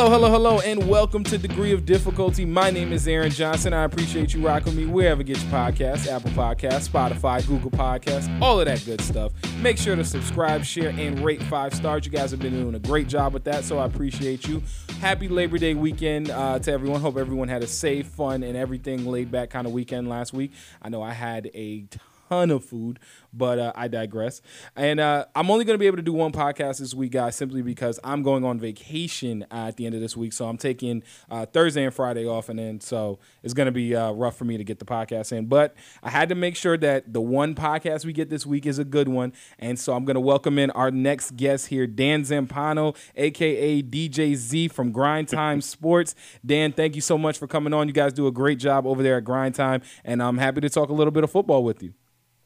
Hello, hello, hello, and welcome to Degree of Difficulty. My name is Aaron Johnson. I appreciate you rocking me wherever you get your podcasts Apple Podcasts, Spotify, Google Podcasts, all of that good stuff. Make sure to subscribe, share, and rate five stars. You guys have been doing a great job with that, so I appreciate you. Happy Labor Day weekend uh, to everyone. Hope everyone had a safe, fun, and everything laid back kind of weekend last week. I know I had a ton of food, but uh, I digress. And uh, I'm only going to be able to do one podcast this week, guys, simply because I'm going on vacation at the end of this week. So I'm taking uh, Thursday and Friday off, and then so it's going to be uh, rough for me to get the podcast in. But I had to make sure that the one podcast we get this week is a good one, and so I'm going to welcome in our next guest here, Dan Zampano, aka DJ Z from Grind Time Sports. Dan, thank you so much for coming on. You guys do a great job over there at Grind Time, and I'm happy to talk a little bit of football with you.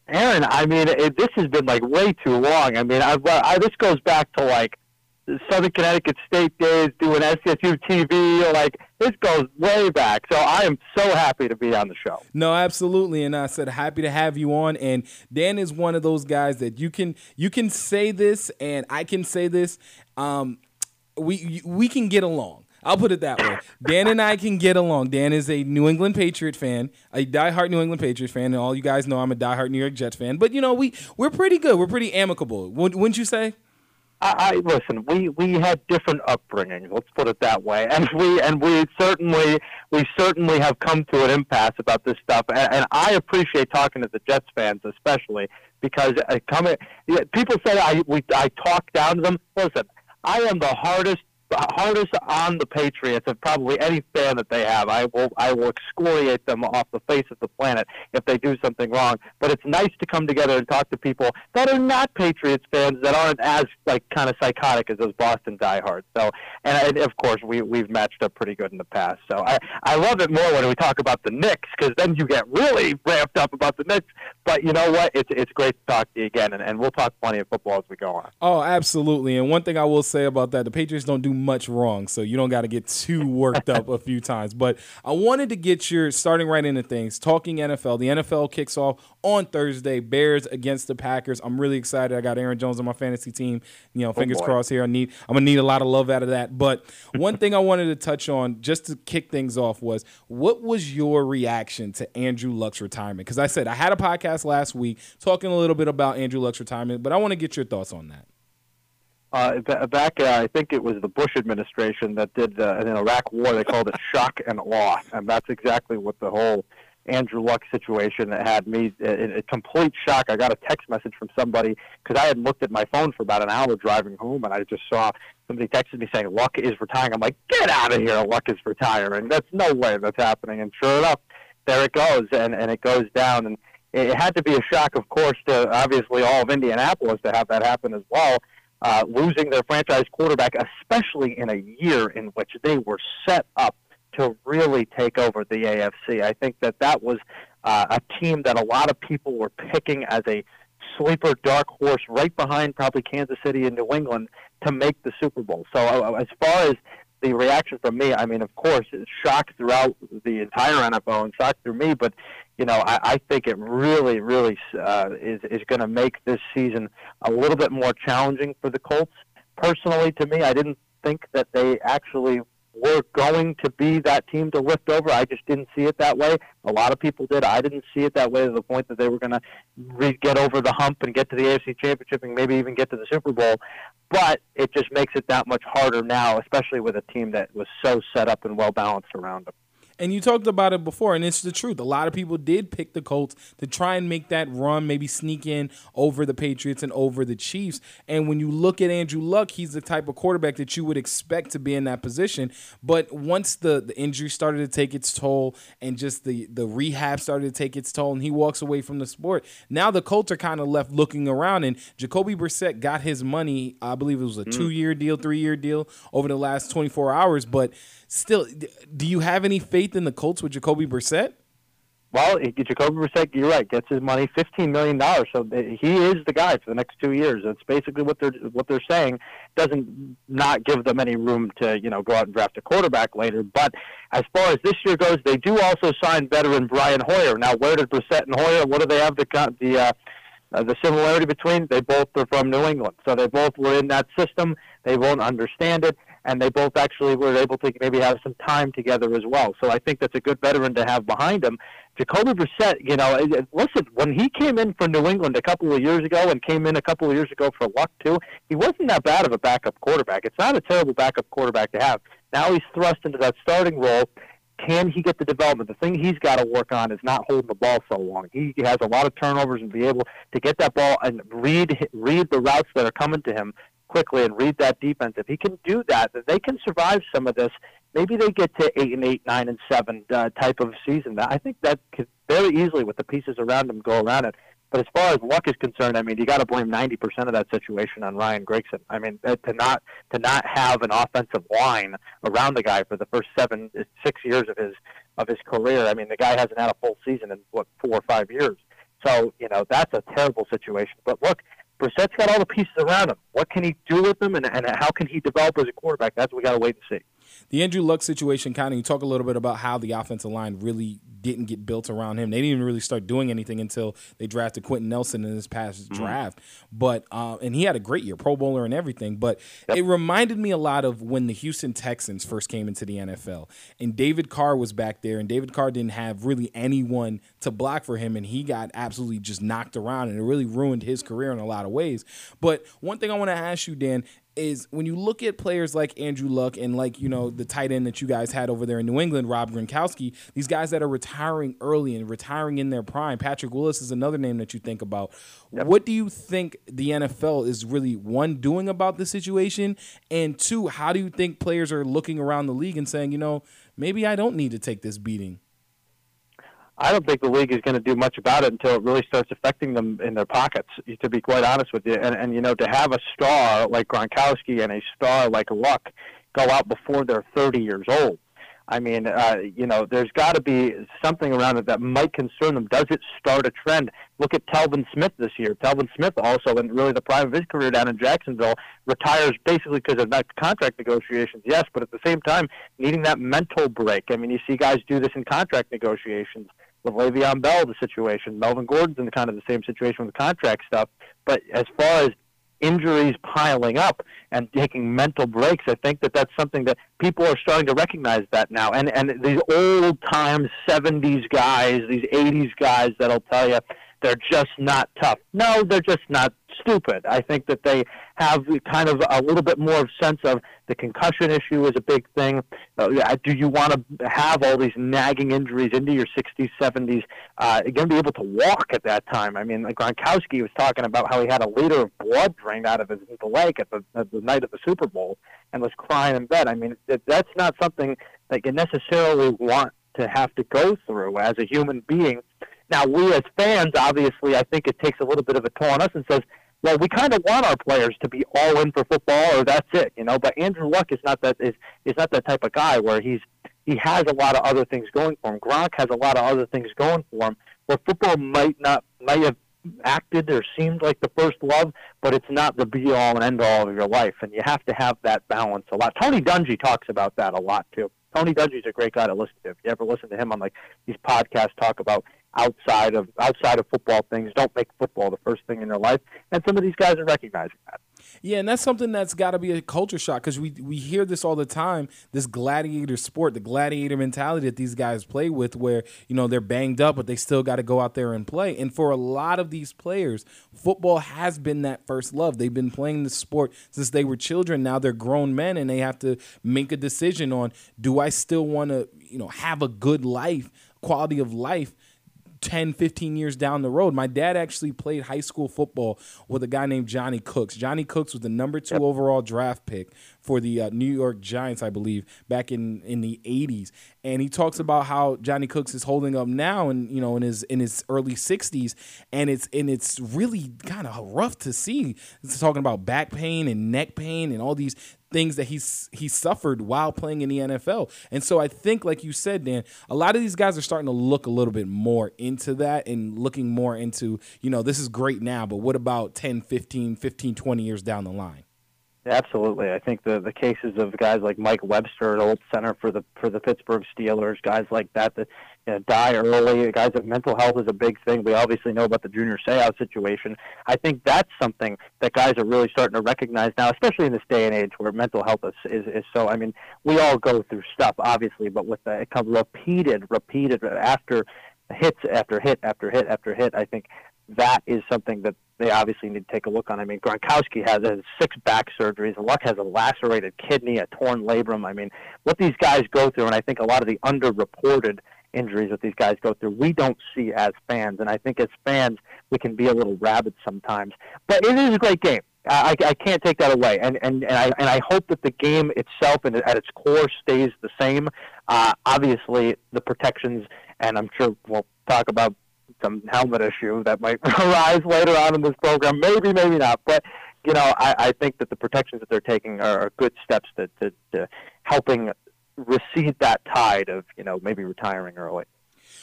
Aaron, I mean, it, this has been like way too long. I mean, I, I this goes back to like Southern Connecticut State days, doing SCSU TV. Like this goes way back. So I am so happy to be on the show. No, absolutely, and I said happy to have you on. And Dan is one of those guys that you can you can say this, and I can say this. Um, we we can get along I'll put it that way. Dan and I can get along. Dan is a New England Patriot fan, a diehard New England Patriot fan, and all you guys know I'm a diehard New York Jets fan. But you know, we we're pretty good. We're pretty amicable. Wouldn't you say? I, I listen. We we had different upbringings. Let's put it that way. And we and we certainly we certainly have come to an impasse about this stuff. And, and I appreciate talking to the Jets fans, especially because uh, coming. People say I we I talk down to them. Listen, I am the hardest hardest on the Patriots of probably any fan that they have. I will I will excoriate them off the face of the planet if they do something wrong. But it's nice to come together and talk to people that are not Patriots fans that aren't as like kind of psychotic as those Boston diehards. So and, and of course we we've matched up pretty good in the past. So I I love it more when we talk about the Knicks because then you get really ramped up about the Knicks. But you know what? It's it's great to talk to you again, and, and we'll talk plenty of football as we go on. Oh, absolutely. And one thing I will say about that, the Patriots don't do much wrong, so you don't got to get too worked up a few times. But I wanted to get your starting right into things, talking NFL. The NFL kicks off on Thursday. Bears against the Packers. I'm really excited. I got Aaron Jones on my fantasy team. You know, oh, fingers oh crossed here. I need I'm gonna need a lot of love out of that. But one thing I wanted to touch on just to kick things off was what was your reaction to Andrew Luck's retirement? Because I said I had a podcast last week talking a little bit about Andrew Luck's retirement, but I want to get your thoughts on that. Uh, back, uh, I think it was the Bush administration that did uh, the Iraq War. They called it shock and awe, and that's exactly what the whole Andrew Luck situation had me in a complete shock. I got a text message from somebody because I had looked at my phone for about an hour driving home, and I just saw somebody texted me saying Luck is retiring. I'm like, get out of here! Luck is retiring. That's no way that's happening. And sure enough, there it goes, and and it goes down. And it had to be a shock, of course, to obviously all of Indianapolis to have that happen as well uh, losing their franchise quarterback, especially in a year in which they were set up to really take over the AFC. I think that that was uh, a team that a lot of people were picking as a sleeper dark horse right behind probably Kansas City and New England to make the Super Bowl. So uh, as far as the reaction from me, I mean, of course, it's shock throughout the entire NFL and shock through me, but you know, I, I think it really, really uh, is is going to make this season a little bit more challenging for the Colts. Personally, to me, I didn't think that they actually were going to be that team to lift over. I just didn't see it that way. A lot of people did. I didn't see it that way to the point that they were going to re- get over the hump and get to the AFC Championship and maybe even get to the Super Bowl. But it just makes it that much harder now, especially with a team that was so set up and well balanced around them. And you talked about it before, and it's the truth. A lot of people did pick the Colts to try and make that run, maybe sneak in over the Patriots and over the Chiefs. And when you look at Andrew Luck, he's the type of quarterback that you would expect to be in that position. But once the, the injury started to take its toll and just the, the rehab started to take its toll, and he walks away from the sport, now the Colts are kind of left looking around. And Jacoby Brissett got his money, I believe it was a mm. two year deal, three year deal over the last 24 hours. But still, do you have any faith in the Colts with Jacoby Brissett? Well, Jacoby Brissett, you're right, gets his money, fifteen million dollars. So he is the guy for the next two years. That's basically what they're what they're saying. Doesn't not give them any room to you know go out and draft a quarterback later. But as far as this year goes, they do also sign veteran Brian Hoyer. Now, where did Brissett and Hoyer? What do they have the the uh, Uh, the similarity between they both are from New England, so they both were in that system. They won't understand it, and they both actually were able to maybe have some time together as well. So I think that's a good veteran to have behind him. Jacoby Brissett, you know, listen, when he came in for New England a couple of years ago and came in a couple of years ago for Luck too, he wasn't that bad of a backup quarterback. It's not a terrible backup quarterback to have. Now he's thrust into that starting role. Can he get the development? The thing he's got to work on is not holding the ball so long. He has a lot of turnovers and be able to get that ball and read read the routes that are coming to him quickly and read that defense. If he can do that, then they can survive some of this. Maybe they get to eight and eight, nine and seven uh, type of season. I think that could very easily, with the pieces around him, go around it. But as far as luck is concerned, I mean, you got to blame 90% of that situation on Ryan Grigson. I mean, to not to not have an offensive line around the guy for the first seven, six years of his of his career. I mean, the guy hasn't had a full season in what four or five years. So you know that's a terrible situation. But look, Brissett's got all the pieces around him. What can he do with them, and, and how can he develop as a quarterback? That's what we got to wait and see. The Andrew Luck situation, kind of, you talk a little bit about how the offensive line really didn't get built around him. They didn't even really start doing anything until they drafted Quenton Nelson in this past mm-hmm. draft. But uh, and he had a great year, Pro Bowler and everything. But yep. it reminded me a lot of when the Houston Texans first came into the NFL, and David Carr was back there, and David Carr didn't have really anyone to block for him, and he got absolutely just knocked around, and it really ruined his career in a lot of ways. But one thing I want to ask you, Dan, is when you look at players like Andrew Luck and like you know the tight end that you guys had over there in New England, Rob Gronkowski, these guys that are retiring early and retiring in their prime. Patrick Willis is another name that you think about. Yep. What do you think the NFL is really one doing about the situation, and two, how do you think players are looking around the league and saying, you know, maybe I don't need to take this beating? I don't think the league is going to do much about it until it really starts affecting them in their pockets. To be quite honest with you, and and you know to have a star like Gronkowski and a star like Luck go out before they're 30 years old. I mean, uh, you know, there's got to be something around it that might concern them. Does it start a trend? Look at Telvin Smith this year. Telvin Smith also, in really the prime of his career down in Jacksonville, retires basically because of not contract negotiations. Yes, but at the same time, needing that mental break. I mean, you see guys do this in contract negotiations with Le'Veon Bell, the situation. Melvin Gordon's in the kind of the same situation with the contract stuff. But as far as injuries piling up and taking mental breaks, I think that that's something that people are starting to recognize that now. And and these old time '70s guys, these '80s guys that'll tell you they're just not tough. No, they're just not stupid. I think that they have kind of a little bit more sense of the concussion issue is a big thing. Uh, do you want to have all these nagging injuries into your 60s, 70s? Uh, you're going to be able to walk at that time. I mean, like Gronkowski was talking about how he had a liter of blood drained out of his leg at the, at the night of the Super Bowl and was crying in bed. I mean, that, that's not something that you necessarily want to have to go through as a human being. Now, we as fans, obviously, I think it takes a little bit of a toll on us and says, well, we kind of want our players to be all in for football, or that's it, you know. But Andrew Luck is not that is is not that type of guy where he's he has a lot of other things going for him. Gronk has a lot of other things going for him. Where football might not might have acted or seemed like the first love, but it's not the be all and end all of your life, and you have to have that balance a lot. Tony Dungy talks about that a lot too. Tony Dungy's a great guy to listen to. If you ever listen to him on like these podcasts, talk about outside of outside of football things. Don't make football the first thing in their life. And some of these guys are recognizing that. Yeah, and that's something that's got to be a culture shock because we we hear this all the time. This gladiator sport, the gladiator mentality that these guys play with, where you know they're banged up, but they still got to go out there and play. And for a lot of these players, football has been that first love. They've been playing the sport since they were children. Now they're grown men, and they have to make a decision on: Do I still want to, you know, have a good life, quality of life? 10, 15 years down the road. My dad actually played high school football with a guy named Johnie Cooks. Johnie Cooks was the number two yep. overall draft pick for the uh, New York Giants, I believe, back in, in the 80s. And he talks about how Johnie Cooks is holding up now and you know in his in his early 60s and it's and it's really kind of rough to see. It's talking about back pain and neck pain and all these things that he's he suffered while playing in the NFL. And so I think like you said Dan, a lot of these guys are starting to look a little bit more into that and looking more into, you know, this is great now, but what about 10, 15, 15, 20 years down the line? Absolutely, I think the the cases of guys like Mike Webster, at old center for the for the Pittsburgh Steelers, guys like that that you know, die early, guys that mental health is a big thing. We obviously know about the Junior Seau situation. I think that's something that guys are really starting to recognize now, especially in this day and age where mental health is is, is so. I mean, we all go through stuff, obviously, but with the it comes repeated, repeated after hits after hit after hit after hit. I think that is something that they obviously need to take a look on. I mean, Gronkowski has, has six back surgeries. Luck has a lacerated kidney, a torn labrum. I mean, what these guys go through, and I think a lot of the underreported injuries that these guys go through, we don't see as fans. And I think as fans, we can be a little rabid sometimes. But it is a great game. I, I can't take that away, and and and I and I hope that the game itself and at its core stays the same. Uh, obviously, the protections, and I'm sure we'll talk about some helmet issue that might arise later on in this program. Maybe, maybe not. But you know, I, I think that the protections that they're taking are, good steps to, to, to helping recede that tide of you know maybe retiring early.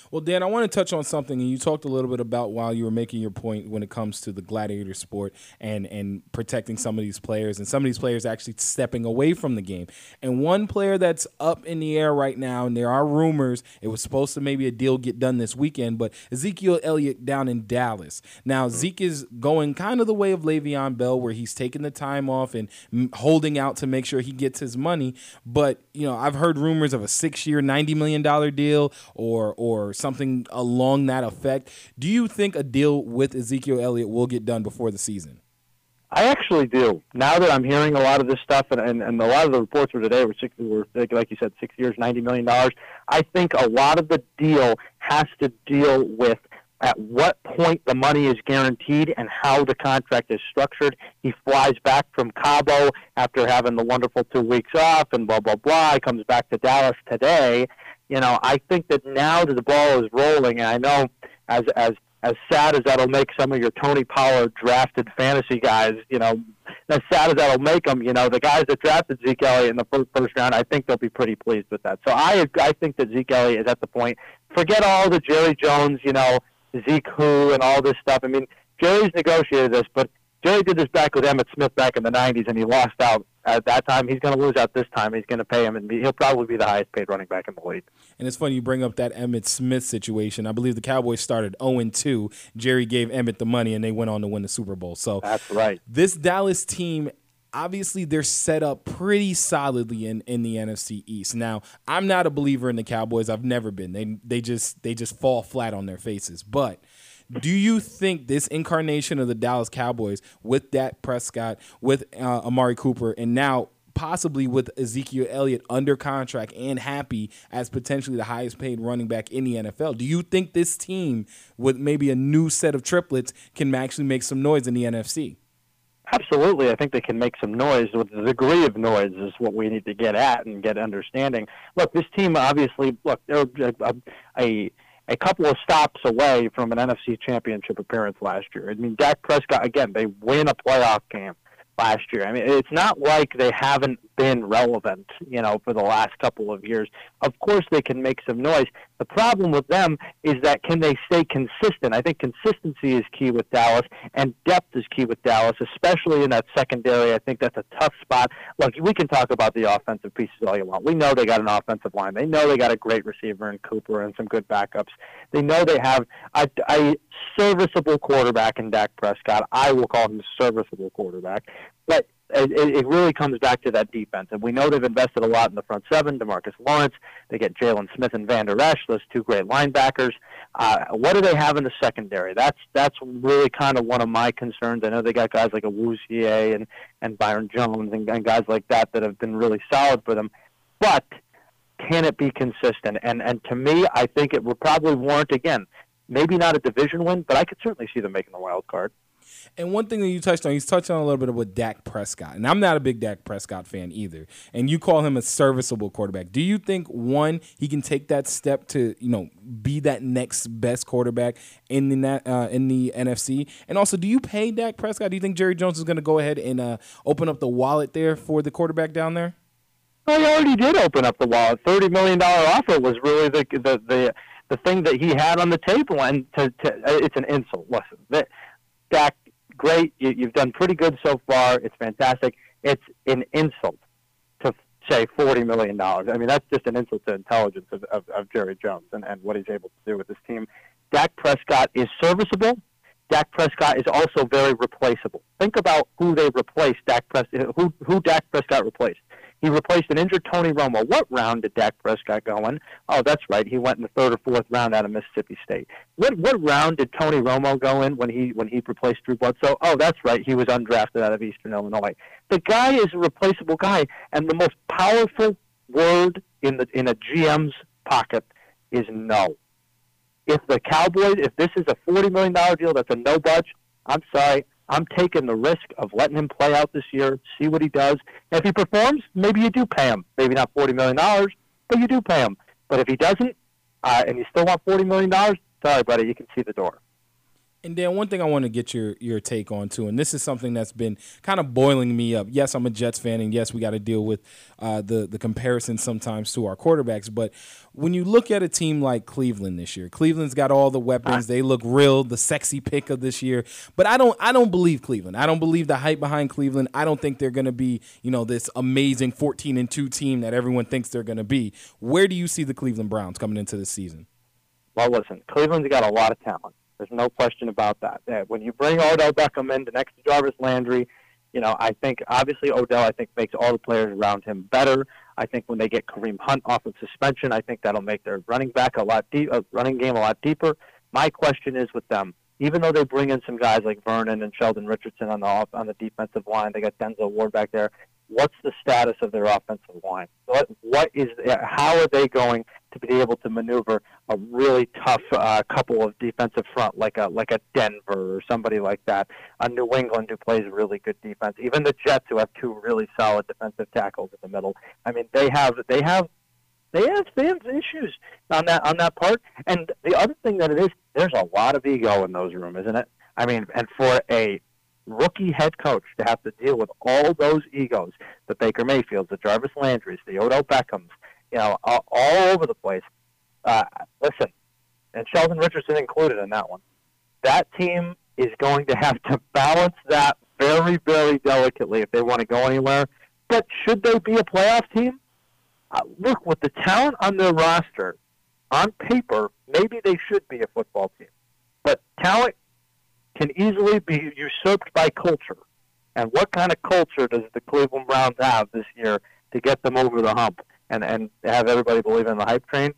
Well, Dan, I want to touch on something, and you talked a little bit about while you were making your point when it comes to the gladiator sport and and protecting some of these players, and some of these players actually stepping away from the game. And one player that's up in the air right now, and there are rumors it was supposed to maybe a deal get done this weekend, but Ezekiel Elliott down in Dallas. Now Zeke is going kind of the way of Le'Veon Bell, where he's taking the time off and holding out to make sure he gets his money. But you know, I've heard rumors of a six-year, ninety million dollar deal, or or something along that effect. Do you think a deal with Ezekiel Elliott will get done before the season? I actually do. Now that I'm hearing a lot of this stuff, and, and, and a lot of the reports for today were, six, were, like you said, six years, $90 million. I think a lot of the deal has to deal with at what point the money is guaranteed and how the contract is structured. He flies back from Cabo after having the wonderful two weeks off and blah, blah, blah. He comes back to Dallas today you know, I think that now that the ball is rolling, and I know as as as sad as that'll make some of your Tony Pollard drafted fantasy guys, you know, as sad as that'll make them, you know, the guys that drafted Zeke Elliott in the first, first round, I think they'll be pretty pleased with that. So I I think that Zeke Elliott is at the point. Forget all the Jerry Jones, you know, Zeke who and all this stuff. I mean, Jerry's negotiated this, but Jerry did this back with Emmitt Smith back in the '90s, and he lost out at that time. He's going to lose out this time. He's going to pay him, and he'll probably be the highest paid running back in the league. And it's funny you bring up that Emmitt Smith situation. I believe the Cowboys started 0 2. Jerry gave Emmitt the money, and they went on to win the Super Bowl. So that's right. This Dallas team obviously they're set up pretty solidly in, in the NFC East. Now, I'm not a believer in the Cowboys. I've never been. They they just they just fall flat on their faces. But do you think this incarnation of the Dallas Cowboys with Dak Prescott, with uh, Amari Cooper, and now possibly with Ezekiel Elliott under contract and happy as potentially the highest paid running back in the NFL. Do you think this team with maybe a new set of triplets can actually make some noise in the NFC? Absolutely. I think they can make some noise. The degree of noise is what we need to get at and get understanding. Look, this team obviously, look, they're a, a a couple of stops away from an NFC championship appearance last year. I mean, Dak Prescott, again, they win a playoff game last year. I mean, it's not like they haven't been relevant, you know, for the last couple of years. Of course, they can make some noise. The problem with them is that can they stay consistent? I think consistency is key with Dallas, and depth is key with Dallas, especially in that secondary. I think that's a tough spot. Look, we can talk about the offensive pieces all you want. We know they got an offensive line. They know they got a great receiver in Cooper and some good backups. They know they have a, a serviceable quarterback in Dak Prescott. I will call him a serviceable quarterback. But it, it really comes back to that defense. And we know they've invested a lot in the front seven, Demarcus Lawrence. They get Jaylon Smith and Vander Esch, those two great linebackers. Uh, what do they have in the secondary? That's that's really kind of one of my concerns. I know they got guys like Awuzie and, and Byron Jones and, and guys like that that have been really solid for them. But can it be consistent? And and to me, I think it would probably warrant again, maybe not a division win, but I could certainly see them making the wild card. And one thing that you touched on, he's touched on a little bit with Dak Prescott. And I'm not a big Dak Prescott fan either. And you call him a serviceable quarterback. Do you think one, he can take that step to, you know, be that next best quarterback in the uh, in the NFC? And also, do you pay Dak Prescott? Do you think Jerry Jones is going to go ahead and uh, open up the wallet there for the quarterback down there? Well, he already did open up the wallet. Thirty million dollar offer was really the the the the thing that he had on the table, and to, to, it's an insult. Listen, Dak great. You, you've done pretty good so far. It's fantastic. it's an insult to say $40 million. I mean, that's just an insult to intelligence of, of, of Jerry Jones and, and what he's able to do with this team. Dak Prescott is serviceable. Dak Prescott is also very replaceable. Think about who they replaced Dak Pres- who who Dak Prescott replaced. He replaced an injured Tony Romo. What round did Dak Prescott go in? Oh, that's right. He went in the third or fourth round out of Mississippi State. What what round did Tony Romo go in when he when he replaced Drew Bledsoe? Oh, that's right. He was undrafted out of Eastern Illinois. The guy is a replaceable guy, and the most powerful word in the in a GM's pocket is no. If the Cowboys, if this is a forty million dollar deal, that's a no budge. I'm sorry. I'm taking the risk of letting him play out this year, see what he does. If he performs, maybe you do pay him. Maybe not $40 million, but you do pay him. But if he doesn't, uh, and you still want $40 million, sorry, buddy, you can see the door. And Dan, one thing I want to get your your take on too, and this is something that's been kind of boiling me up. Yes, I'm a Jets fan, and yes, we got to deal with uh, the the comparison sometimes to our quarterbacks. But when you look at a team like Cleveland this year, Cleveland's got all the weapons. They look real, the sexy pick of this year. But I don't I don't believe Cleveland. I don't believe the hype behind Cleveland. I don't think they're going to be you know this amazing 14 and two team that everyone thinks they're going to be. Where do you see the Cleveland Browns coming into the season? Well, listen, Cleveland's got a lot of talent. There's no question about that. When you bring Odell Beckham in next to Jarvis Landry, you know, I think obviously Odell, I think makes all the players around him better. I think when they get Kareem Hunt off of suspension, I think that'll make their running back a lot deep, uh, running game a lot deeper. My question is with them, even though they bring in some guys like Vernon and Sheldon Richardson on the off, on the defensive line, they got Denzel Ward back there. What's the status of their offensive line? What what is how are they going to be able to maneuver a really tough uh, couple of defensive front like a like a Denver or somebody like that, a New England who plays really good defense, even the Jets who have two really solid defensive tackles in the middle. I mean, they have they have they have they have issues on that on that part. And the other thing that it is, there's a lot of ego in those rooms, isn't it? I mean, and for a rookie head coach to have to deal with all those egos, the Baker Mayfields, the Jarvis Landrys, the Odell Beckhams, you know, all, all over the place. Uh, listen, and Sheldon Richardson included in that one. That team is going to have to balance that very, very delicately if they want to go anywhere. But should they be a playoff team? Uh, look, with the talent on their roster, on paper, maybe they should be a football team. But talent can easily be usurped by culture. And what kind of culture does the Cleveland Browns have this year to get them over the hump? And and have everybody believe in the hype train.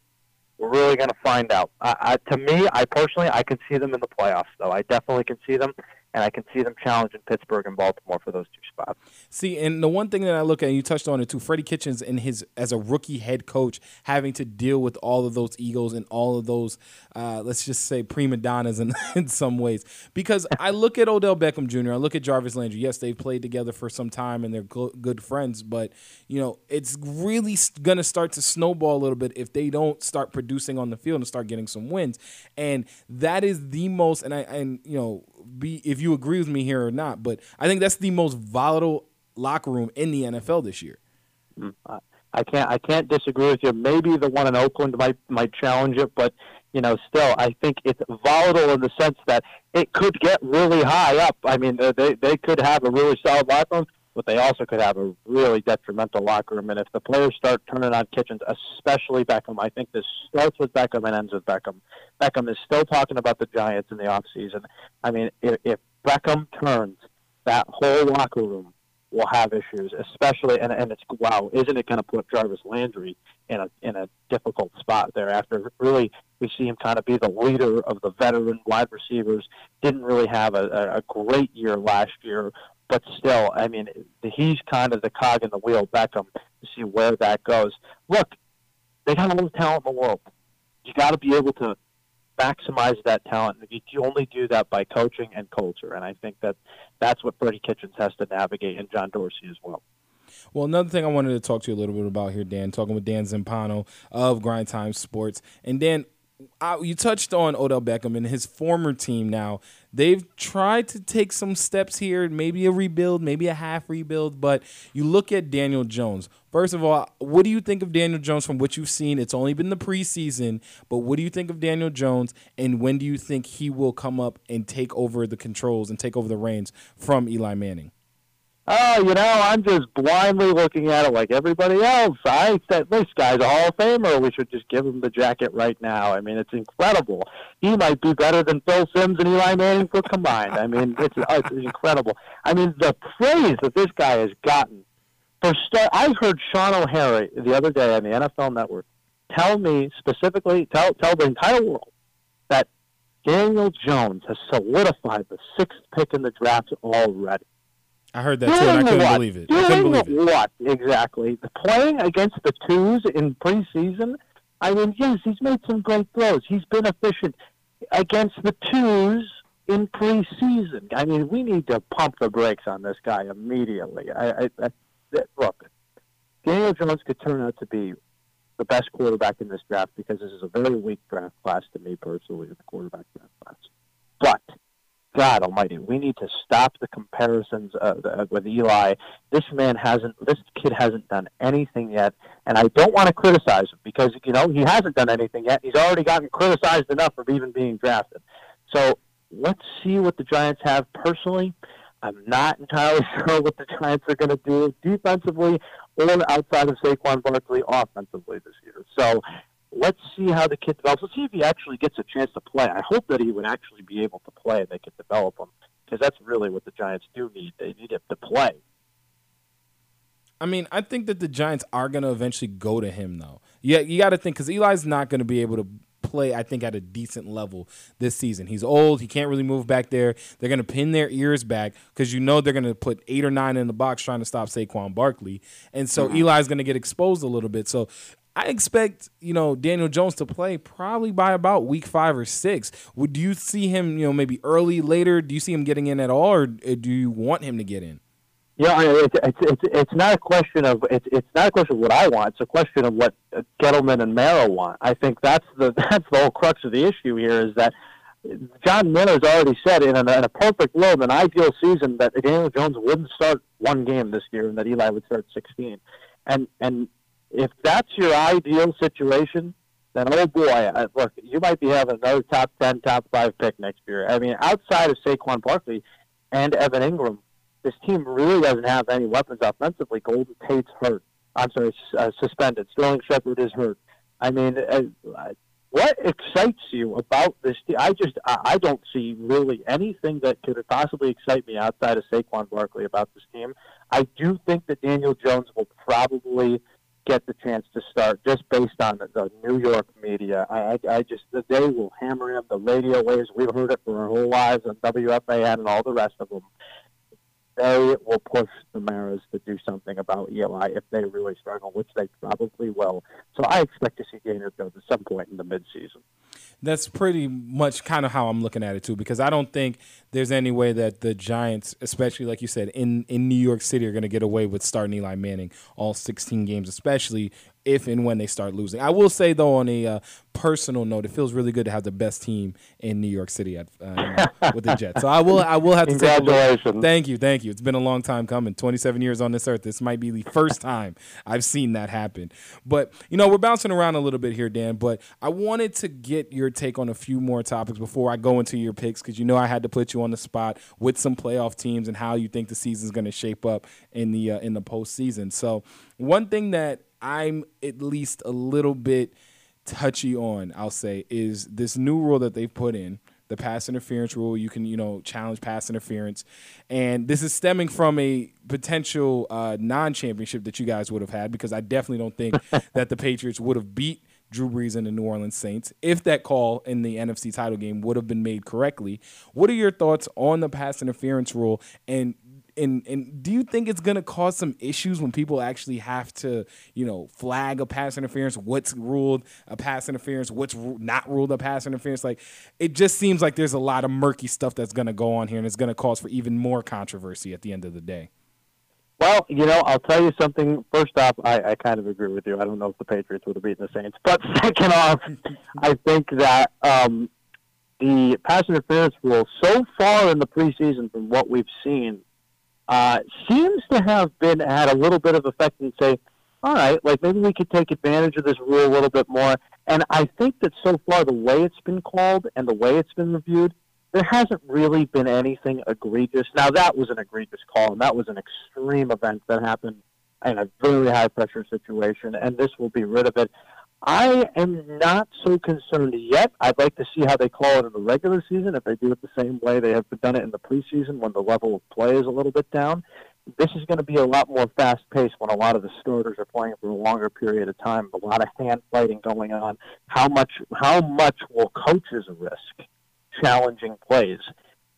We're really going to find out. Uh, I, to me, I personally, I can see them in the playoffs, though. I definitely can see them and I can see them challenging Pittsburgh and Baltimore for those two spots. See, and the one thing that I look at, and you touched on it too, Freddie Kitchens and his as a rookie head coach having to deal with all of those egos and all of those, uh, let's just say prima donnas in, in some ways. Because I look at Odell Beckham Jr., I look at Jarvis Landry. Yes, they've played together for some time and they're good friends, but you know it's really going to start to snowball a little bit if they don't start producing on the field and start getting some wins. And that is the most, and I and you know be if you agree with me here or not, but I think that's the most volatile locker room in the NFL this year. Mm, I can't I can't disagree with you. Maybe the one in Oakland might might challenge it, but you know, still I think it's volatile in the sense that it could get really high up. I mean, they they could have a really solid locker room, but they also could have a really detrimental locker room. And if the players start turning on Kitchens, especially Beckham, I think this starts with Beckham and ends with Beckham. Beckham is still talking about the Giants in the off season. I mean, if, if Beckham turns, that whole locker room will have issues, especially and and it's wow, isn't it going to put Jarvis Landry in a in a difficult spot there after really we see him kind of be the leader of the veteran wide receivers. Didn't really have a, a great year last year, but still, I mean, he's kind of the cog in the wheel, Beckham, to see where that goes. Look, they got all the talent in the world. You got to be able to maximize that talent. You only do that by coaching and culture, and I think that that's what Freddie Kitchens has to navigate, and John Dorsey as well. Well, another thing I wanted to talk to you a little bit about here, Dan, talking with Dan Zampano of Grind Time Sports. And Dan, I, you touched on Odell Beckham and his former team. Now they've tried to take some steps here, maybe a rebuild, maybe a half rebuild. But you look at Daniel Jones. First of all, what do you think of Daniel Jones from what you've seen? It's only been the preseason, but what do you think of Daniel Jones, and when do you think he will come up and take over the controls and take over the reins from Eli Manning? Oh, you know, I'm just blindly looking at it like everybody else. I said this guy's a Hall of Famer. We should just give him the jacket right now. I mean, it's incredible. He might be better than Phil Simms and Eli Manning put combined. I mean, it's, uh, it's incredible. I mean, the praise that this guy has gotten. For start, I heard Shaun O'Hara the other day on the NFL Network tell me specifically, tell tell the entire world that Daniel Jones has solidified the sixth pick in the draft already. I heard that too, and I couldn't what? believe it. I couldn't believe it. what exactly? The playing against the twos in preseason. I mean, yes, he's made some great throws. He's been efficient against the twos in preseason. I mean, we need to pump the brakes on this guy immediately. I, I, I look, Daniel Jones could turn out to be the best quarterback in this draft because this is a very weak draft class to me personally, the quarterback draft class. But God Almighty, we need to stop the comparisons uh, with Eli. This man hasn't, this kid hasn't done anything yet, and I don't want to criticize him because you know he hasn't done anything yet. He's already gotten criticized enough for even being drafted. So let's see what the Giants have. Personally, I'm not entirely sure what the Giants are going to do defensively or outside of Saquon Barkley offensively this year. So let's see how the kid develops. Let's see if he actually gets a chance to play. I hope that he would actually be able to play and they could develop him because that's really what the Giants do need. They need him to play. I mean, I think that the Giants are going to eventually go to him, though. Yeah, you got to think because Eli's not going to be able to play, I think, at a decent level this season. He's old. He can't really move back there. They're going to pin their ears back because you know they're going to put eight or nine in the box trying to stop Saquon Barkley. And so mm-hmm. Eli's going to get exposed a little bit. So I expect you know Daniel Jones to play probably by about week five or six. Would you see him you know maybe early, later? Do you see him getting in at all, or uh, do you want him to get in? Yeah, it's it's it's, it's not a question of it's it's not a question of what I want. It's a question of what uh, Gettleman and Mara want. I think that's the that's the whole crux of the issue here is that John Miller's already said in, in a perfect world, an ideal season, that Daniel Jones wouldn't start one game this year and that Eli would start 16. And and if that's your ideal situation, then oh boy, I, look, you might be having another top ten, top five pick next year. I mean, outside of Saquon Barkley and Evan Engram, this team really doesn't have any weapons offensively. Golden Tate's hurt. I'm sorry, uh, suspended. Sterling Shepard is hurt. I mean, uh, what excites you about this team? I just I don't see really anything that could possibly excite me outside of Saquon Barkley about this team. I do think that Daniel Jones will probably get the chance to start just based on the, the New York media. I, I, I just they will hammer him the radio waves. We've heard it for our whole lives on WFAN and all the rest of them. They will push the Maras to do something about Eli if they really struggle, which they probably will. So I expect to see Daniel Jones at some point in the midseason that's pretty much kind of how I'm looking at it too, because I don't think there's any way that the Giants, especially like you said, in in New York City, are going to get away with starting Eli Manning all 16 games, especially if and when they start losing. I will say though, on a uh, personal note, it feels really good to have the best team in New York City at uh, with the Jets. So I will I will have to say. Congratulations. Thank you, thank you. It's been a long time coming. 27 years on this earth. This might be the first time I've seen that happen. But you know, we're bouncing around a little bit here, Dan. But I wanted to get your take on a few more topics before I go into your picks because you know I had to put you on the spot with some playoff teams and how you think the season's going to shape up in the uh, in the postseason. So one thing that I'm at least a little bit touchy on, I'll say, is this new rule that they've put in the pass interference rule. You can, you know, challenge pass interference. And this is stemming from a potential uh, non championship that you guys would have had because I definitely don't think that the Patriots would have beat Drew Brees and the New Orleans Saints if that call in the NFC title game would have been made correctly. What are your thoughts on the pass interference rule and and and do you think it's going to cause some issues when people actually have to you know flag a pass interference what's ruled a pass interference what's not ruled a pass interference like it just seems like there's a lot of murky stuff that's going to go on here and it's going to cause for even more controversy at the end of the day well, you know, I'll tell you something. First off, I, I kind of agree with you. I don't know if the Patriots would have beaten the Saints. But second off, I think that um, the pass interference rule so far in the preseason, from what we've seen, uh, seems to have been had a little bit of effect and say, all right, like maybe we could take advantage of this rule a little bit more. And I think that so far the way it's been called and the way it's been reviewed, there hasn't really been anything egregious. Now that was an egregious call, and that was an extreme event that happened in a very high pressure situation, and this will be rid of it. I am not so concerned yet. I'd like to see how they call it in the regular season. If they do it the same way they have done it in the preseason, when the level of play is a little bit down, this is going to be a lot more fast paced when a lot of the starters are playing for a longer period of time. A lot of hand fighting going on. How much? How much will coaches risk challenging plays?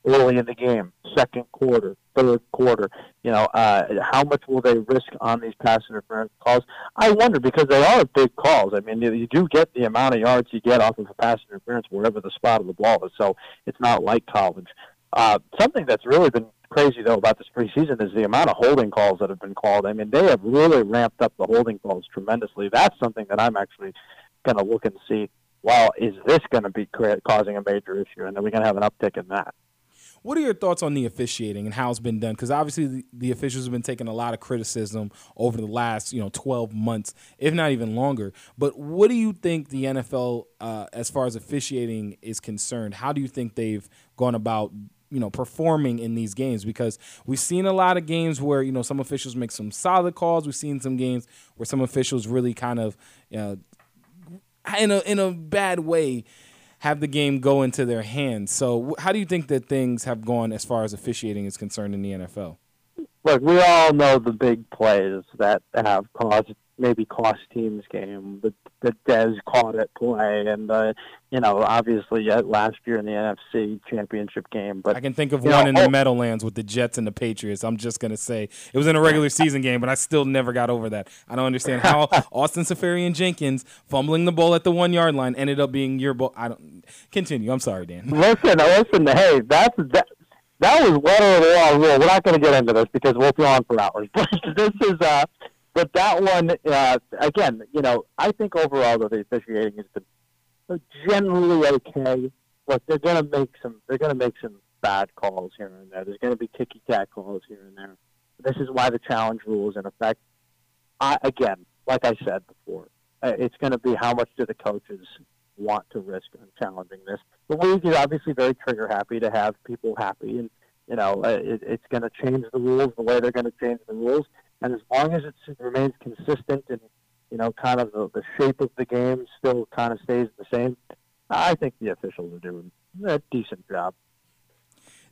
Early in the game, second quarter, third quarter. You know, uh, how much will they risk on these pass interference calls? I wonder because they are big calls. I mean, you, do get the amount of yards you get off of a pass interference wherever the spot of the ball is. So it's not like college. Uh, something that's really been crazy though about this preseason is the amount of holding calls that have been called. I mean, they have really ramped up the holding calls tremendously. That's something that I'm actually going to look and see. Well, is this going to be causing a major issue, and are we going to have an uptick in that? What are your thoughts on the officiating and how it's been done? Because obviously the, the, officials have been taking a lot of criticism over the last you know 12 months, if not even longer. But what do you think the NFL, uh, as far as officiating is concerned, how do you think they've gone about you know performing in these games because we've seen a lot of games where you know some officials make some solid calls we've seen some games where some officials really kind of you know in a in a bad way have the game go into their hands. So, how do you think that things have gone as far as officiating is concerned in the NFL? Look, we all know the big plays that have caused maybe cost teams game. The the Dez caught it play, and uh, you know obviously uh, last year in the NFC Championship game. But I can think of one know, in the oh, Meadowlands with the Jets and the Patriots. I'm just gonna say it was in a regular season game, but I still never got over that. I don't understand how Austin Seferian-Jenkins fumbling the ball at the one yard line ended up being your ball. I don't continue. I'm sorry, Dan. Listen, listen. Hey, that's that. That was letter of the law rule. We're not going to get into this because we'll be on for hours. But this is uh, but that one, uh, again, you know, I think overall the officiating has been generally okay. Look, they're to make some. They're to make some bad calls here and there. There's to be ticky tack calls here and there. This is why the challenge rule is in effect. I, again, like I said before, uh, it's going to be how much do the coaches want to risk on challenging this. The league is obviously very trigger happy to have people happy, and you know uh, it, it's going to change the rules the way they're going to change the rules. And as long as it remains consistent and, you know, kind of the, the shape of the game still kind of stays the same, I think the officials are doing a decent job.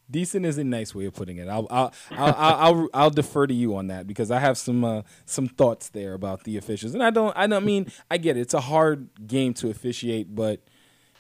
Decent is a nice way of putting it. I'll I'll I'll, I'll, I'll, I'll defer to you on that because I have some uh, some thoughts there about the officials, and I don't I don't mean I get it. It's a hard game to officiate, but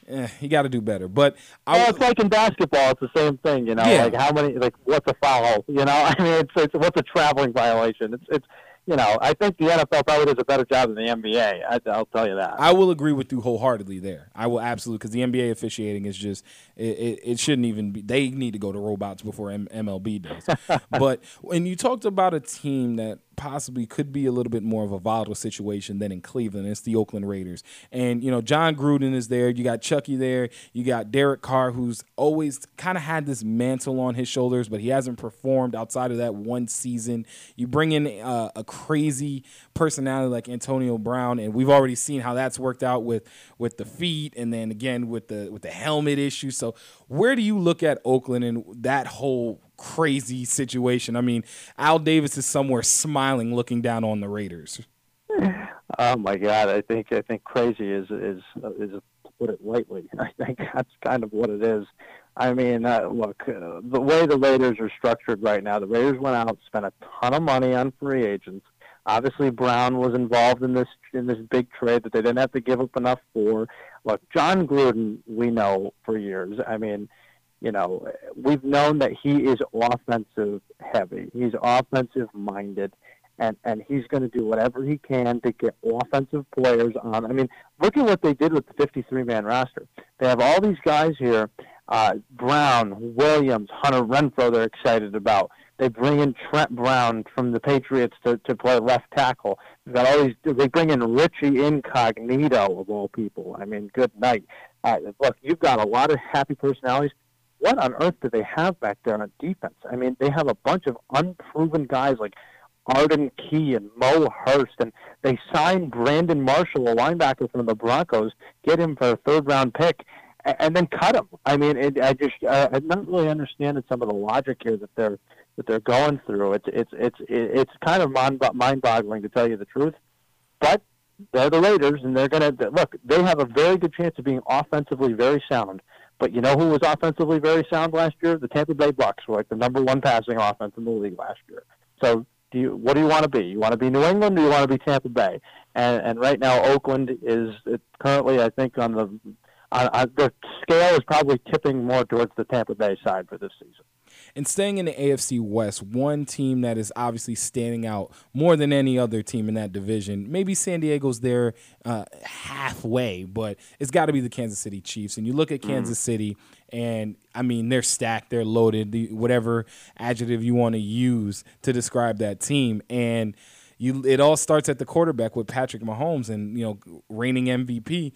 eh, you got to do better. But I, well, it's like in basketball, it's the same thing. You know, yeah. like how many, like what's a foul? You know, I mean, it's, it's what's a traveling violation? It's it's you know, I think the NFL probably does a better job than the NBA. I, will tell you that. I will agree with you wholeheartedly there. I will absolutely because the NBA officiating is just it, it, it, shouldn't even be. They need to go to robots before M- MLB does. but when you talked about a team that possibly could be a little bit more of a volatile situation than in Cleveland. It's the Oakland Raiders. And, you know, Jon Gruden is there. You got Chucky there. You got Derek Carr, who's always kind of had this mantle on his shoulders, but he hasn't performed outside of that one season. You bring in uh, a crazy personality like Antonio Brown, and we've already seen how that's worked out with with the feet and then again with the with the helmet issue. So where do you look at Oakland and that whole crazy situation. I mean, Al Davis is somewhere smiling, looking down on the Raiders. Oh my God! I think I think crazy is is is to put it lightly. I think that's kind of what it is. I mean, uh, look, uh, the way the Raiders are structured right now, the Raiders went out, spent a ton of money on free agents. Obviously, Brown was involved in this in this big trade that they didn't have to give up enough for. Look, Jon Gruden, we know for years. I mean, you know, we've known that he is offensive heavy. He's offensive minded, and and he's going to do whatever he can to get offensive players on. I mean, look at what they did with the 53 man roster. They have all these guys here: uh, Brown, Williams, Hunter Renfrow. They're excited about. They bring in Trent Brown from the Patriots to, to play left tackle. They've got all these. They bring in Richie Incognito of all people. I mean, good night. Uh, look, you've got a lot of happy personalities what on earth do they have back there on defense? I mean, they have a bunch of unproven guys like Arden Key and Mo Hurst, and they signed Brandon Marshall, a linebacker from the Broncos, get him for a third round pick. and, then cut them. I mean, it, I just uh, I'm not really understanding some of the logic here that they're that they're going through. It's it's it's it's kind of mind-boggling to tell you the truth, but they're the Raiders, and they're to look. They have a very good chance of being offensively very sound. But you know who was offensively very sound last year? The Tampa Bay Bucks were like the number one passing offense in the league last year. So do you what do you want to be? You want to be New England, or you want to be Tampa Bay? And and right now Oakland is currently I think on the on, on the scale is probably tipping more towards the Tampa Bay side for this season. And staying in the AFC West, one team that is obviously standing out more than any other team in that division. Maybe San Diego's there uh, halfway, but it's got to be the Kansas City Chiefs. And you look at mm. Kansas mm. City, and I mean they're stacked, they're loaded, the, whatever adjective you want to use to describe that team, and. You, it all starts at the quarterback with Patrick Mahomes and you know reigning MVP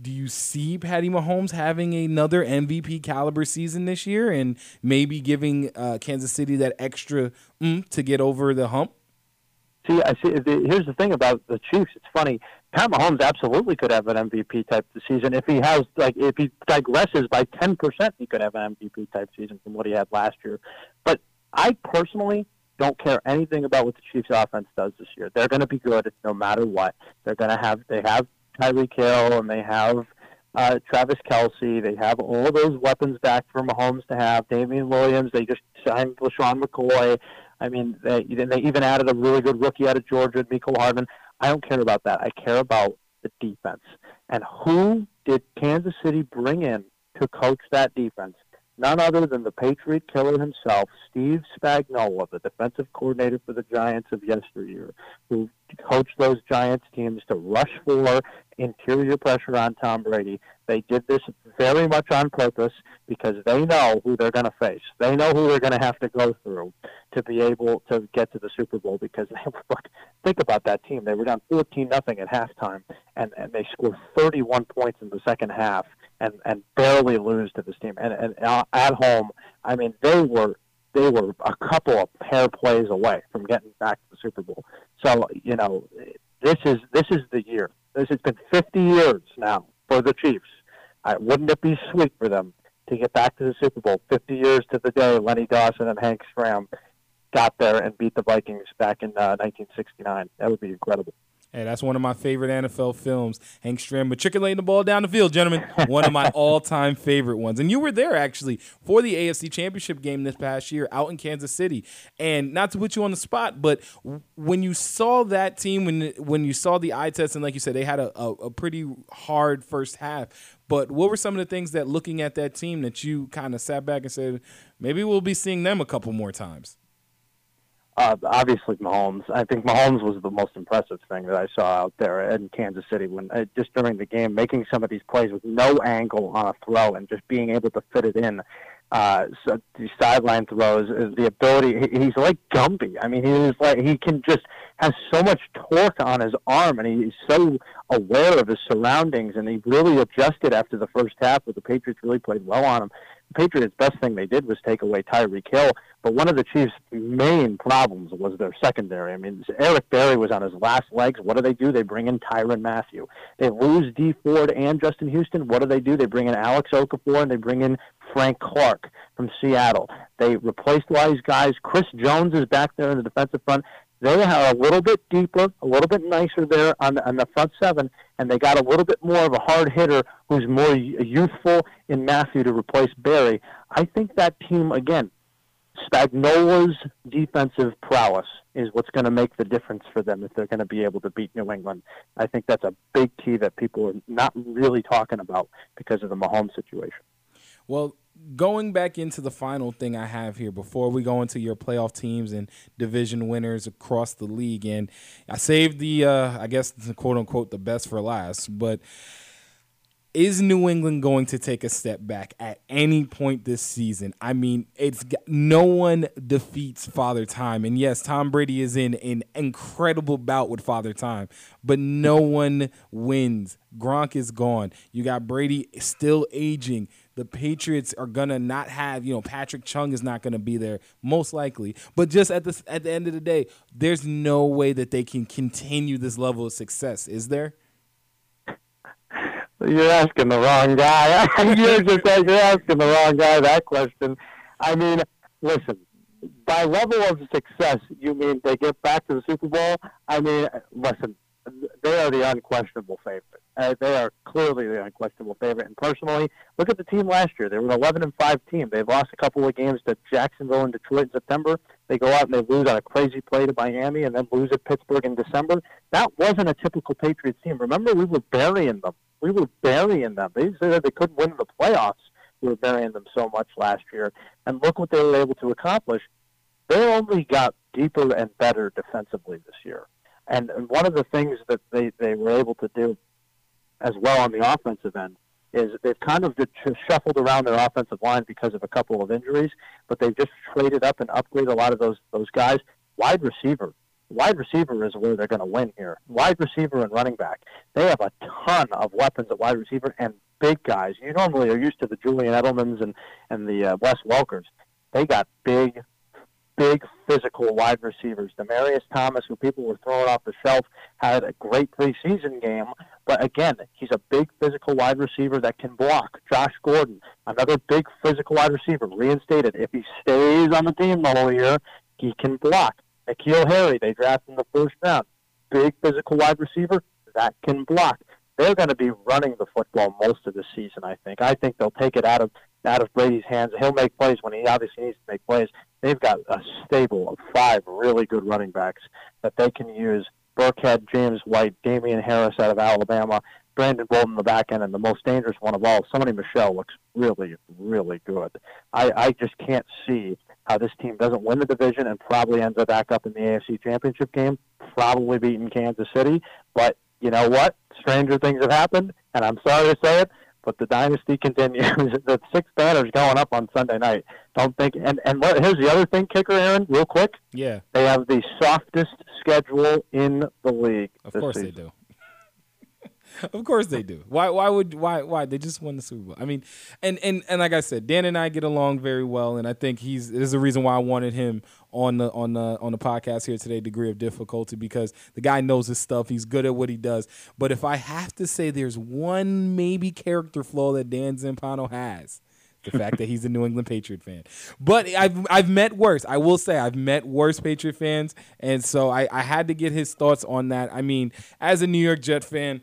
do you see Patty Mahomes having another MVP caliber season this year and maybe giving uh, Kansas City that extra mm, to get over the hump? See, I see. Here's the thing about the Chiefs. It's funny. Pat Mahomes absolutely could have an MVP type season if he has like if he digresses by ten percent, he could have an MVP type season from what he had last year. But I personally don't care anything about what the Chiefs offense does this year. They're going to be good no matter what. They're going to have they have Tyreek Hill and they have uh, Travis Kelce. They have all those weapons back for Mahomes to have. Damien Williams. They just signed LeSean McCoy. I mean, they, they even added a really good rookie out of Georgia, Mecole Hardman. I don't care about that. I care about the defense. And who did Kansas City bring in to coach that defense? none other than the Patriot killer himself, Steve Spagnuolo, the defensive coordinator for the Giants of yesteryear, who coached those Giants teams to rush for interior pressure on Tom Brady. They did this very much on purpose because they know who they're going to face. They know who they're going to have to go through to be able to get to the Super Bowl because they look, think about that team. They were down 14 nothing at halftime and, and they scored 31 points in the second half and and barely lose to this team. And and uh, at home, I mean, they were they were a couple of pair plays away from getting back to the Super Bowl. So you know, this is this is the year. This has been 50 years now for the Chiefs. Uh, wouldn't it be sweet for them to get back to the Super Bowl? 50 years to the day Lenny Dawson and Hank Stram got there and beat the Vikings back in uh, 1969. That would be incredible. Hey, that's one of my favorite NFL films. Hank Stram matriculating the ball down the field, gentlemen. One of my all-time favorite ones. And you were there actually for the AFC Championship game this past year out in Kansas City. And not to put you on the spot, but when you saw that team, when when you saw the eye test, and like you said, they had a, a, a pretty hard first half. But what were some of the things that looking at that team that you kind of sat back and said, maybe we'll be seeing them a couple more times? Uh, obviously, Mahomes. I think Mahomes was the most impressive thing that I saw out there in Kansas City when uh, just during the game, making some of these plays with no angle on a throw and just being able to fit it in. Uh, so the sideline throws, uh, the ability. He's like Gumby. I mean, he's like he can just has so much torque on his arm, and he's so aware of his surroundings. And he really adjusted after the first half, where the Patriots really played well on him. Patriots' best thing they did was take away Tyreek Hill, but one of the Chiefs' main problems was their secondary. I mean, Eric Berry was on his last legs. What do they do? They bring in Tyrann Mathieu. They lose Dee Ford and Justin Houston. What do they do? They bring in Alex Okafor and they bring in Frank Clark from Seattle. They replaced all these guys. Chris Jones is back there in the defensive front. They are a little bit deeper, a little bit nicer there on the, on the front seven, and they got a little bit more of a hard hitter who's more youthful in Mathieu to replace Berry. I think that team, again, Spagnuolo's defensive prowess is what's going to make the difference for them if they're going to be able to beat New England. I think that's a big key that people are not really talking about because of the Mahomes situation. Well, going back into the final thing I have here before we go into your playoff teams and division winners across the league, and I saved the, uh, I guess, quote unquote, the best for last, but is New England going to take a step back at any point this season? I mean, it's no one defeats Father Time, and yes, Tom Brady is in an incredible bout with Father Time, but no one wins. Gronk is gone. You got Brady still aging. The Patriots are gonna not have, you know, Patrick Chung is not gonna be there most likely. But just at the at the end of the day, there's no way that they can continue this level of success, is there? You're asking the wrong guy. you're just you're asking the wrong guy that question. I mean, listen, by level of success, you mean they get back to the Super Bowl? I mean, listen, they are the unquestionable favorite. Uh, they are clearly the unquestionable favorite. And personally, look at the team last year. They were an 11 and 5 team. They've lost a couple of games to Jacksonville and Detroit in September. They go out and they lose on a crazy play to Miami and then lose at Pittsburgh in December. That wasn't a typical Patriots team. Remember, we were burying them. We were burying them. They said they couldn't win the playoffs. We were burying them so much last year. And look what they were able to accomplish. They only got deeper and better defensively this year. And, and one of the things that they, they were able to do as well on the offensive end is they've kind of shuffled around their offensive line because of a couple of injuries, but they've just traded up and upgraded a lot of those those guys. Wide receiver, wide receiver is where they're going to win here. Wide receiver and running back, they have a ton of weapons at wide receiver and big guys. You normally are used to the Julian Edelmans and and the uh, Wes Welkers. They got big, big physical wide receivers. Demaryius Thomas, who people were throwing off the shelf, had a great preseason game. But again, he's a big physical wide receiver that can block. Josh Gordon, another big physical wide receiver, reinstated. If he stays on the team the whole year, he can block. N'Keal Harry, they drafted in the first round. Big physical wide receiver that can block. They're going to be running the football most of the season, I think. I think they'll take it out of out of Brady's hands. He'll make plays when he obviously needs to make plays. They've got a stable of five really good running backs that they can use. Burkhead, James White, Damien Harris out of Alabama, Brandon Bolden in the back end, and the most dangerous one of all, Sony Michel looks really, really good. I, I just can't see how this team doesn't win the division and probably ends up back up in the AFC Championship game, probably beating Kansas City. But you know what? Stranger things have happened, and I'm sorry to say it, but the dynasty continues. the six banners going up on Sunday night. Don't think. And and here's the other thing, kicker Aaron, real quick. Yeah. They have the softest schedule in the league. Of course season. they do. of course they do. Why? Why would? Why? Why? They just won the Super Bowl. I mean, and and and like I said, Dan and I get along very well, and I think he's. There's a reason why I wanted him on the on the on the podcast here today. Degree of difficulty because the guy knows his stuff. He's good at what he does. But if I have to say, there's one maybe character flaw that Dan Zampano has the fact that he's a New England Patriot fan. But I've I've met worse. I will say I've met worse Patriot fans, and so I, I had to get his thoughts on that. I mean, as a New York Jet fan.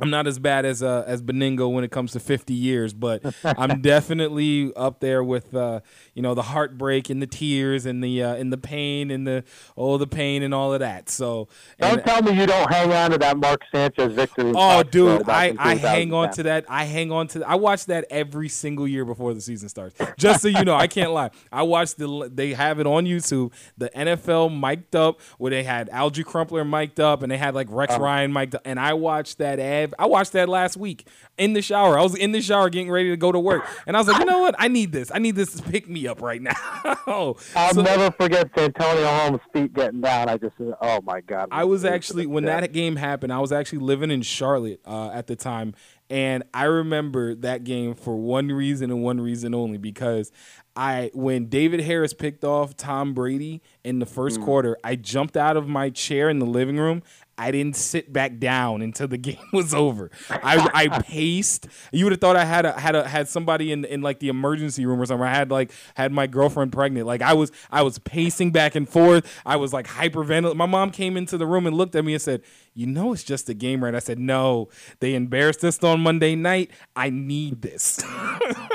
I'm not as bad as uh, as Benigno when it comes to 50 years, but I'm definitely up there with uh, you know the heartbreak and the tears and the uh, and the pain and the oh the pain and all of that. So don't and, tell me you don't hang on to that Mark Sanchez victory. Oh, dude, I, I hang on to that. I hang on to. I watch that every single year before the season starts. Just so you know, I can't lie. I watched the. They have it on YouTube. The NFL mic'd up where they had Alge Crumpler mic'd up and they had like Rex uh-huh. Ryan mic'd up, and I watched that. I watched that last week in the shower. I was in the shower getting ready to go to work, and I was like, you know what? I need this. I need this to pick me up right now. I'll so, never forget Santonio Holmes' feet getting down. I just, said, oh my god. I was actually when that game happened. I was actually living in Charlotte uh, at the time, and I remember that game for one reason and one reason only because I when David Harris picked off Tom Brady in the first mm. quarter, I jumped out of my chair in the living room I didn't sit back down until the game was over. I, I paced. You would have thought I had a, had a, had somebody in in like the emergency room or something. I had like had my girlfriend pregnant. Like I was I was pacing back and forth. I was like hyperventilating. My mom came into the room and looked at me and said, "You know it's just a game, right?" I said, "No, they embarrassed us on Monday night. I need this."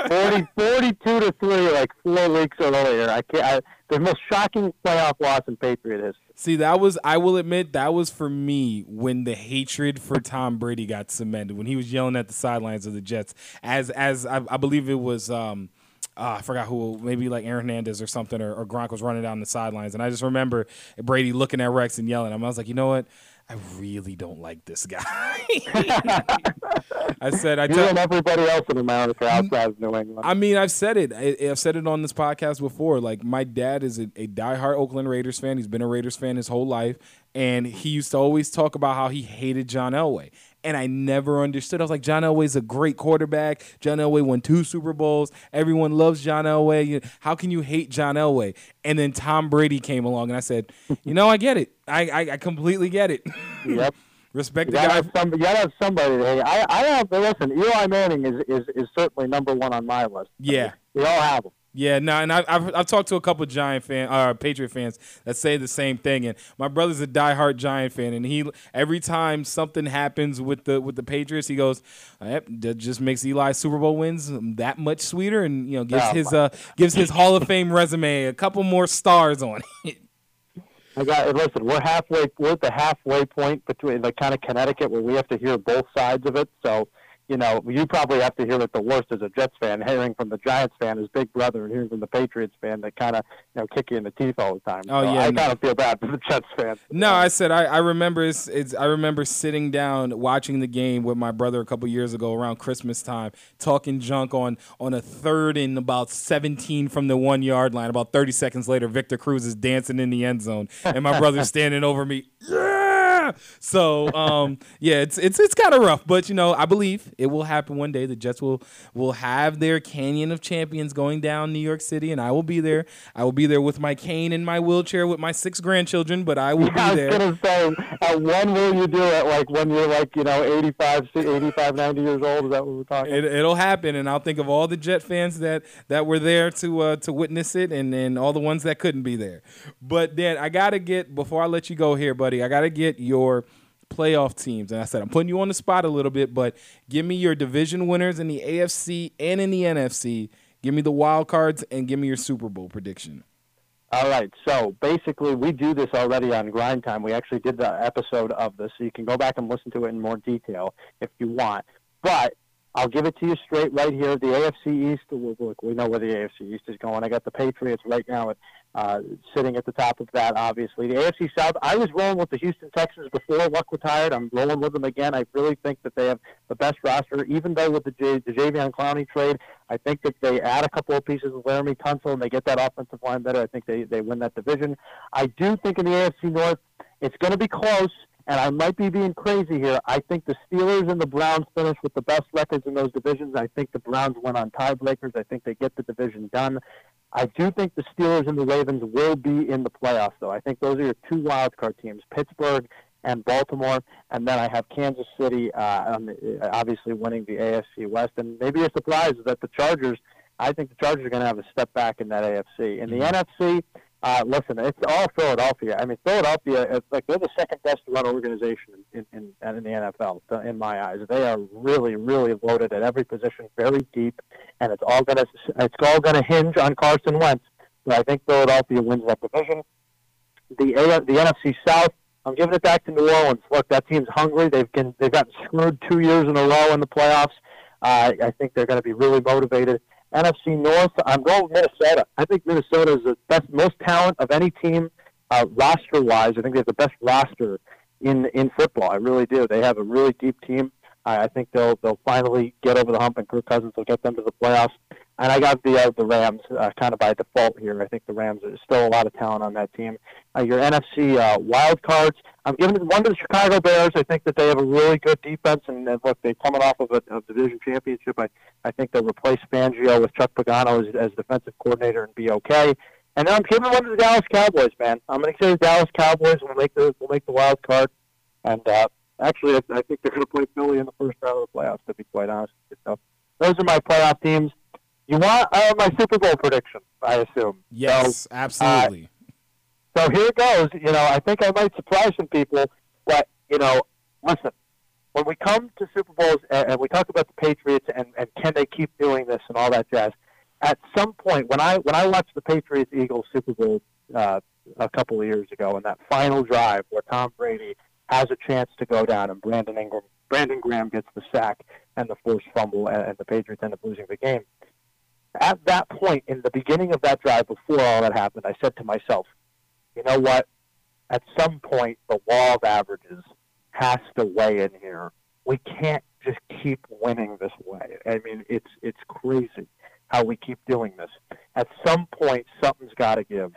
40, 42 to three, like four weeks earlier. I can't. I, the most shocking playoff loss in Patriot history. See, that was I will admit that was for me when the hatred for Tom Brady got cemented when he was yelling at the sidelines of the Jets as as I, I believe it was um, uh, I forgot who, maybe like Aaron Hernandez or something, or, or Gronk was running down the sidelines, and I just remember Brady looking at Rex and yelling. I was like, you know what? I really don't like this guy. I said I tell everybody else in America outside of New England. I mean, I've said it. I, have said it on this podcast before. Like my dad is a, a diehard Oakland Raiders fan. He's been a Raiders fan his whole life, and he used to always talk about how he hated John Elway and I never understood. I was like, John Elway's a great quarterback. John Elway won two Super Bowls. Everyone loves John Elway. How can you hate John Elway? And then Tom Brady came along, and I said, you know, I get it. I I, I completely get it. Yep. Respect You the guy. have somebody, you gotta have somebody. Hey, I, I have. Listen, Eli Manning is, is, is certainly number one on my list. Yeah. We all have him. Yeah, no, and I, I've I've talked to a couple Giant fan, uh, Patriot fans that say the same thing. And my brother's a diehard Giant fan, and he every time something happens with the with the Patriots, he goes, yep, that just makes Eli's Super Bowl wins that much sweeter, and you know gives Oh, his uh gives his Hall of Fame resume a couple more stars on it. I got. Listen, we're halfway. We're at the halfway point between like kind of Connecticut, where we have to hear both sides of it. So, you know, you probably have to hear it the worst as a Jets fan, hearing from the Giants fan as big brother, and hearing from the Patriots fan that kind of you know kick you in the teeth all the time. Oh, So yeah, I no. kind of feel bad for the Jets fans. No, I said I, I remember it's, it's I remember sitting down watching the game with my brother a couple years ago around Christmas time, talking junk on on a third and about 17 from the one yard line. About 30 seconds later, Victor Cruz is dancing in the end zone, and my brother's standing over me. Yeah. So um, yeah, it's it's it's kind of rough, but you know I believe it will happen one day. The Jets will will have their Canyon of Champions going down New York City, and I will be there. I will be there with my cane and my wheelchair with my six grandchildren, but I will Yeah, I be was there. gonna say, uh, when will you do it? Like when you're like you know 85, 85, 90 years old? Is that what we're talking? It, it'll happen, and I'll think of all the Jet fans that that were there to uh, to witness it, and and all the ones that couldn't be there. But Dan, I gotta get before I let you go here, buddy. I gotta get your playoff teams, and I said I'm putting you on the spot a little bit, but give me your division winners in the AFC and in the NFC. Give me the wild cards and give me your Super Bowl prediction. All right. So basically, we do this already on Grind Time. We actually did the episode of this, so you can go back and listen to it in more detail if you want. But I'll give it to you straight right here. The AFC East. Look, we know where the AFC East is going. I got the Patriots right now at, uh, sitting at the top of that. Obviously, the AFC South. I was rolling with the Houston Texans before Luck retired. I'm rolling with them again. I really think that they have the best roster, even though with the, J- the Jadeveon Clowney trade, I think that they add a couple of pieces with Laremy Tunsil and they get that offensive line better. I think they, they win that division. I do think in the AFC North, it's going to be close, and I might be being crazy here. I think the Steelers and the Browns finish with the best records in those divisions. I think the Browns win on tiebreakers. I think they get the division done. I do think the Steelers and the Ravens will be in the playoffs, though. I think those are your two wild card teams, Pittsburgh and Baltimore, and then I have Kansas City, uh, uh, obviously winning the AFC West. And maybe a surprise is that the Chargers. I think the Chargers are going to have a step back in that AFC. In the NFC, uh, listen, it's all Philadelphia. I mean, Philadelphia, it's like they're the second best run organization in, in, in the NFL, uh, in my eyes. They are really, really loaded at every position, very deep, and it's all gonna it's all gonna hinge on Carson Wentz. But I think Philadelphia wins that division. The A, the NFC South, I'm giving it back to New Orleans. Look, that team's hungry. They've been they've gotten screwed two years in a row in the playoffs. Uh, I think they're going to be really motivated. NFC North, I'm going with Minnesota. I think Minnesota is the best, most talent of any team uh, roster-wise. I think they have the best roster in in football. I really do. They have a really deep team. I I think they'll they'll finally get over the hump, and Kirk Cousins will get them to the playoffs. And I got the uh, the Rams uh, kind of by default here. I think the Rams there's still a lot of talent on that team. Uh, your NFC uh, wild cards, I'm giving one to the Chicago Bears. I think that they have a really good defense, and, and look, they're coming off of a, a division championship. I I think they'll replace Fangio with Chuck Pagano as, as defensive coordinator and be okay. And then I'm giving one to the Dallas Cowboys, man. I'm going to say the Dallas Cowboys will make the will make the wild card, and uh, actually, I, I think they're going to play Philly in the first round of the playoffs. To be quite honest, so those are my playoff teams. You want uh, my Super Bowl prediction? I assume. Yes, absolutely. So here it goes. You know, I think I might surprise some people, but you know, listen. When we come to Super Bowls and, and we talk about the Patriots and, and can they keep doing this and all that jazz, at some point when I when I watched the Patriots Eagles Super Bowl uh, a couple of years ago and that final drive where Tom Brady has a chance to go down and Brandon Ingram Brandon Graham gets the sack and the forced fumble and, and the Patriots end up losing the game. At that point, in the beginning of that drive, before all that happened, I said to myself, you know what? At some point, the law of averages has to weigh in here. We can't just keep winning this way. I mean, it's it's crazy how we keep doing this. At some point, something's got to give.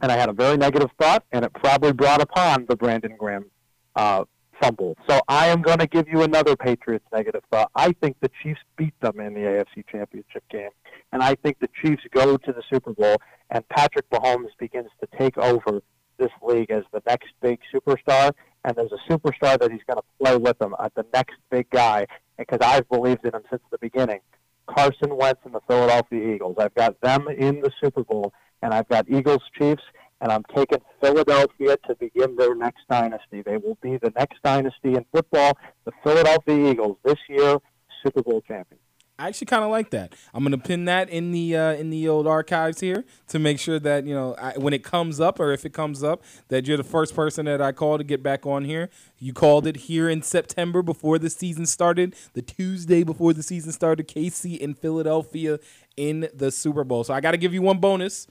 And I had a very negative thought, and it probably brought upon the Brandon Graham uh, fumble. So I am going to give you another Patriots negative thought. I think the Chiefs beat them in the AFC Championship game, and I think the Chiefs go to the Super Bowl, and Patrick Mahomes begins to take over this league as the next big superstar, and there's a superstar that he's going to play with him, uh, the next big guy, because I've believed in him since the beginning. Carson Wentz and the Philadelphia Eagles. I've got them in the Super Bowl, and I've got Eagles Chiefs, and I'm taking Philadelphia to begin their next dynasty. They will be the next dynasty in football. The Philadelphia Eagles this year, Super Bowl champions. I actually kind of like that. I'm gonna pin that in the uh, in the old archives here to make sure that you know I, when it comes up or if it comes up that you're the first person that I call to get back on here. You called it here in September before the season started, the Tuesday before the season started. KC in Philadelphia in the Super Bowl. So I got to give you one bonus.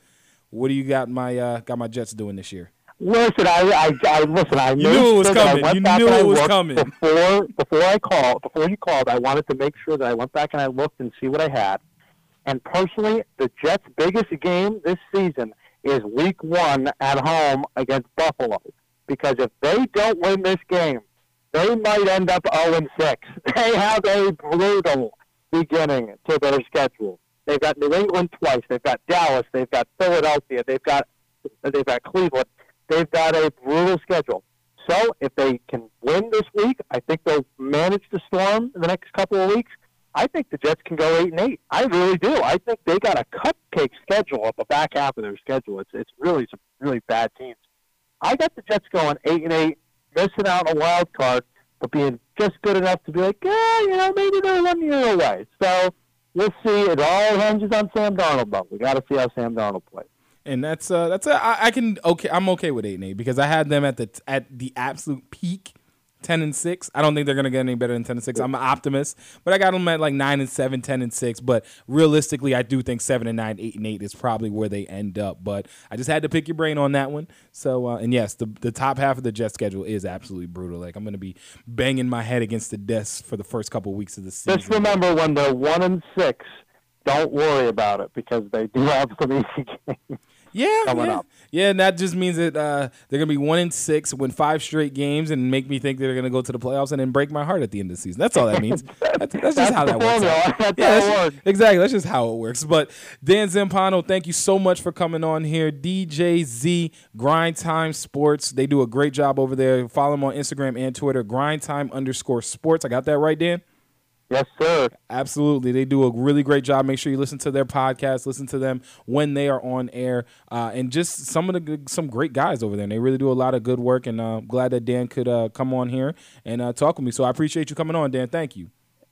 What do you got my uh, got my Jets doing this year? Listen, I, I, I listen. I you knew it was coming. You knew it was coming before before I called. Before you called, I wanted to make sure that I went back and I looked and see what I had. And personally, the Jets' biggest game this season is Week One at home against Buffalo. Because if they don't win this game, they might end up 0 6. They have a brutal beginning to their schedule. They've got New England twice. They've got Dallas. They've got Philadelphia. They've got they've got Cleveland. They've got a brutal schedule. So if they can win this week, I think they'll manage to storm in the next couple of weeks. I think the Jets can go eight and eight. I really do. I think they got a cupcake schedule at the back half of their schedule. It's it's really some really bad teams. I got the Jets going eight and eight, missing out on a wild card, but being just good enough to be like, yeah, you know, maybe they're one year away. So we'll see. It all hinges on Sam Darnold, but we got to see how Sam Darnold plays and that's uh that's a, I, I can okay I'm okay with eight and eight because I had them at the at the absolute peak. 10 and 6. I don't think they're going to get any better than 10 and 6. I'm an optimist, but I got them at like 9 and 7, 10 and 6, but realistically I do think 7 and 9, 8 and 8 is probably where they end up, but I just had to pick your brain on that one. So uh, and yes, the the top half of the Jet schedule is absolutely brutal. Like I'm going to be banging my head against the desk for the first couple weeks of the season. Just remember when they're 1 and 6, don't worry about it because they do have some easy games. Yeah, coming yeah. up. Yeah, and that just means that uh, they're gonna be one in six, win five straight games, and make me think they're gonna go to the playoffs and then break my heart at the end of the season. That's all that means. that's, that's, just how that works. That's yeah, that's works. exactly. That's just how it works. But Dan Zampano, thank you so much for coming on here. DJZ Grind Time Sports. They do a great job over there. Follow them on Instagram and Twitter. Grind Time underscore Sports. I got that right, Dan. Yes, sir. Absolutely. They do a really great job. Make sure you listen to their podcast, listen to them when they are on air, uh, and just some of the some great guys over there. And they really do a lot of good work. And uh, glad that Dan could uh, come on here and uh, talk with me. So I appreciate you coming on, Dan. Thank you.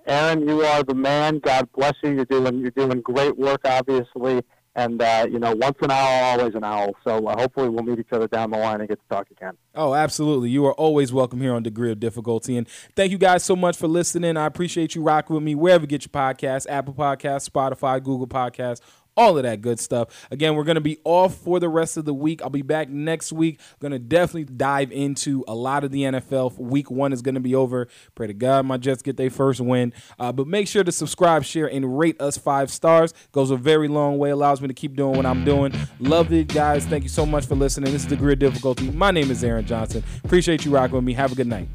Aaron, you are the man. God bless you. You're doing you're doing great work, obviously. And uh, you know, once an owl, always an owl. So uh, hopefully, we'll meet each other down the line and get to talk again. Oh, absolutely! You are always welcome here on Degree of Difficulty. And thank you guys so much for listening. I appreciate you rocking with me wherever you get your podcasts: Apple Podcasts, Spotify, Google Podcasts all of that good stuff. Again, we're going to be off for the rest of the week. I'll be back next week. Going to definitely dive into a lot of the NFL. Week one is going to be over. Pray to God my Jets get their first win. Uh, but make sure to subscribe, share, and rate us five stars. Goes a very long way. Allows me to keep doing what I'm doing. Love it, guys. Thank you so much for listening. This is Degree of Difficulty. My name is Aaron Johnson. Appreciate you rocking with me. Have a good night.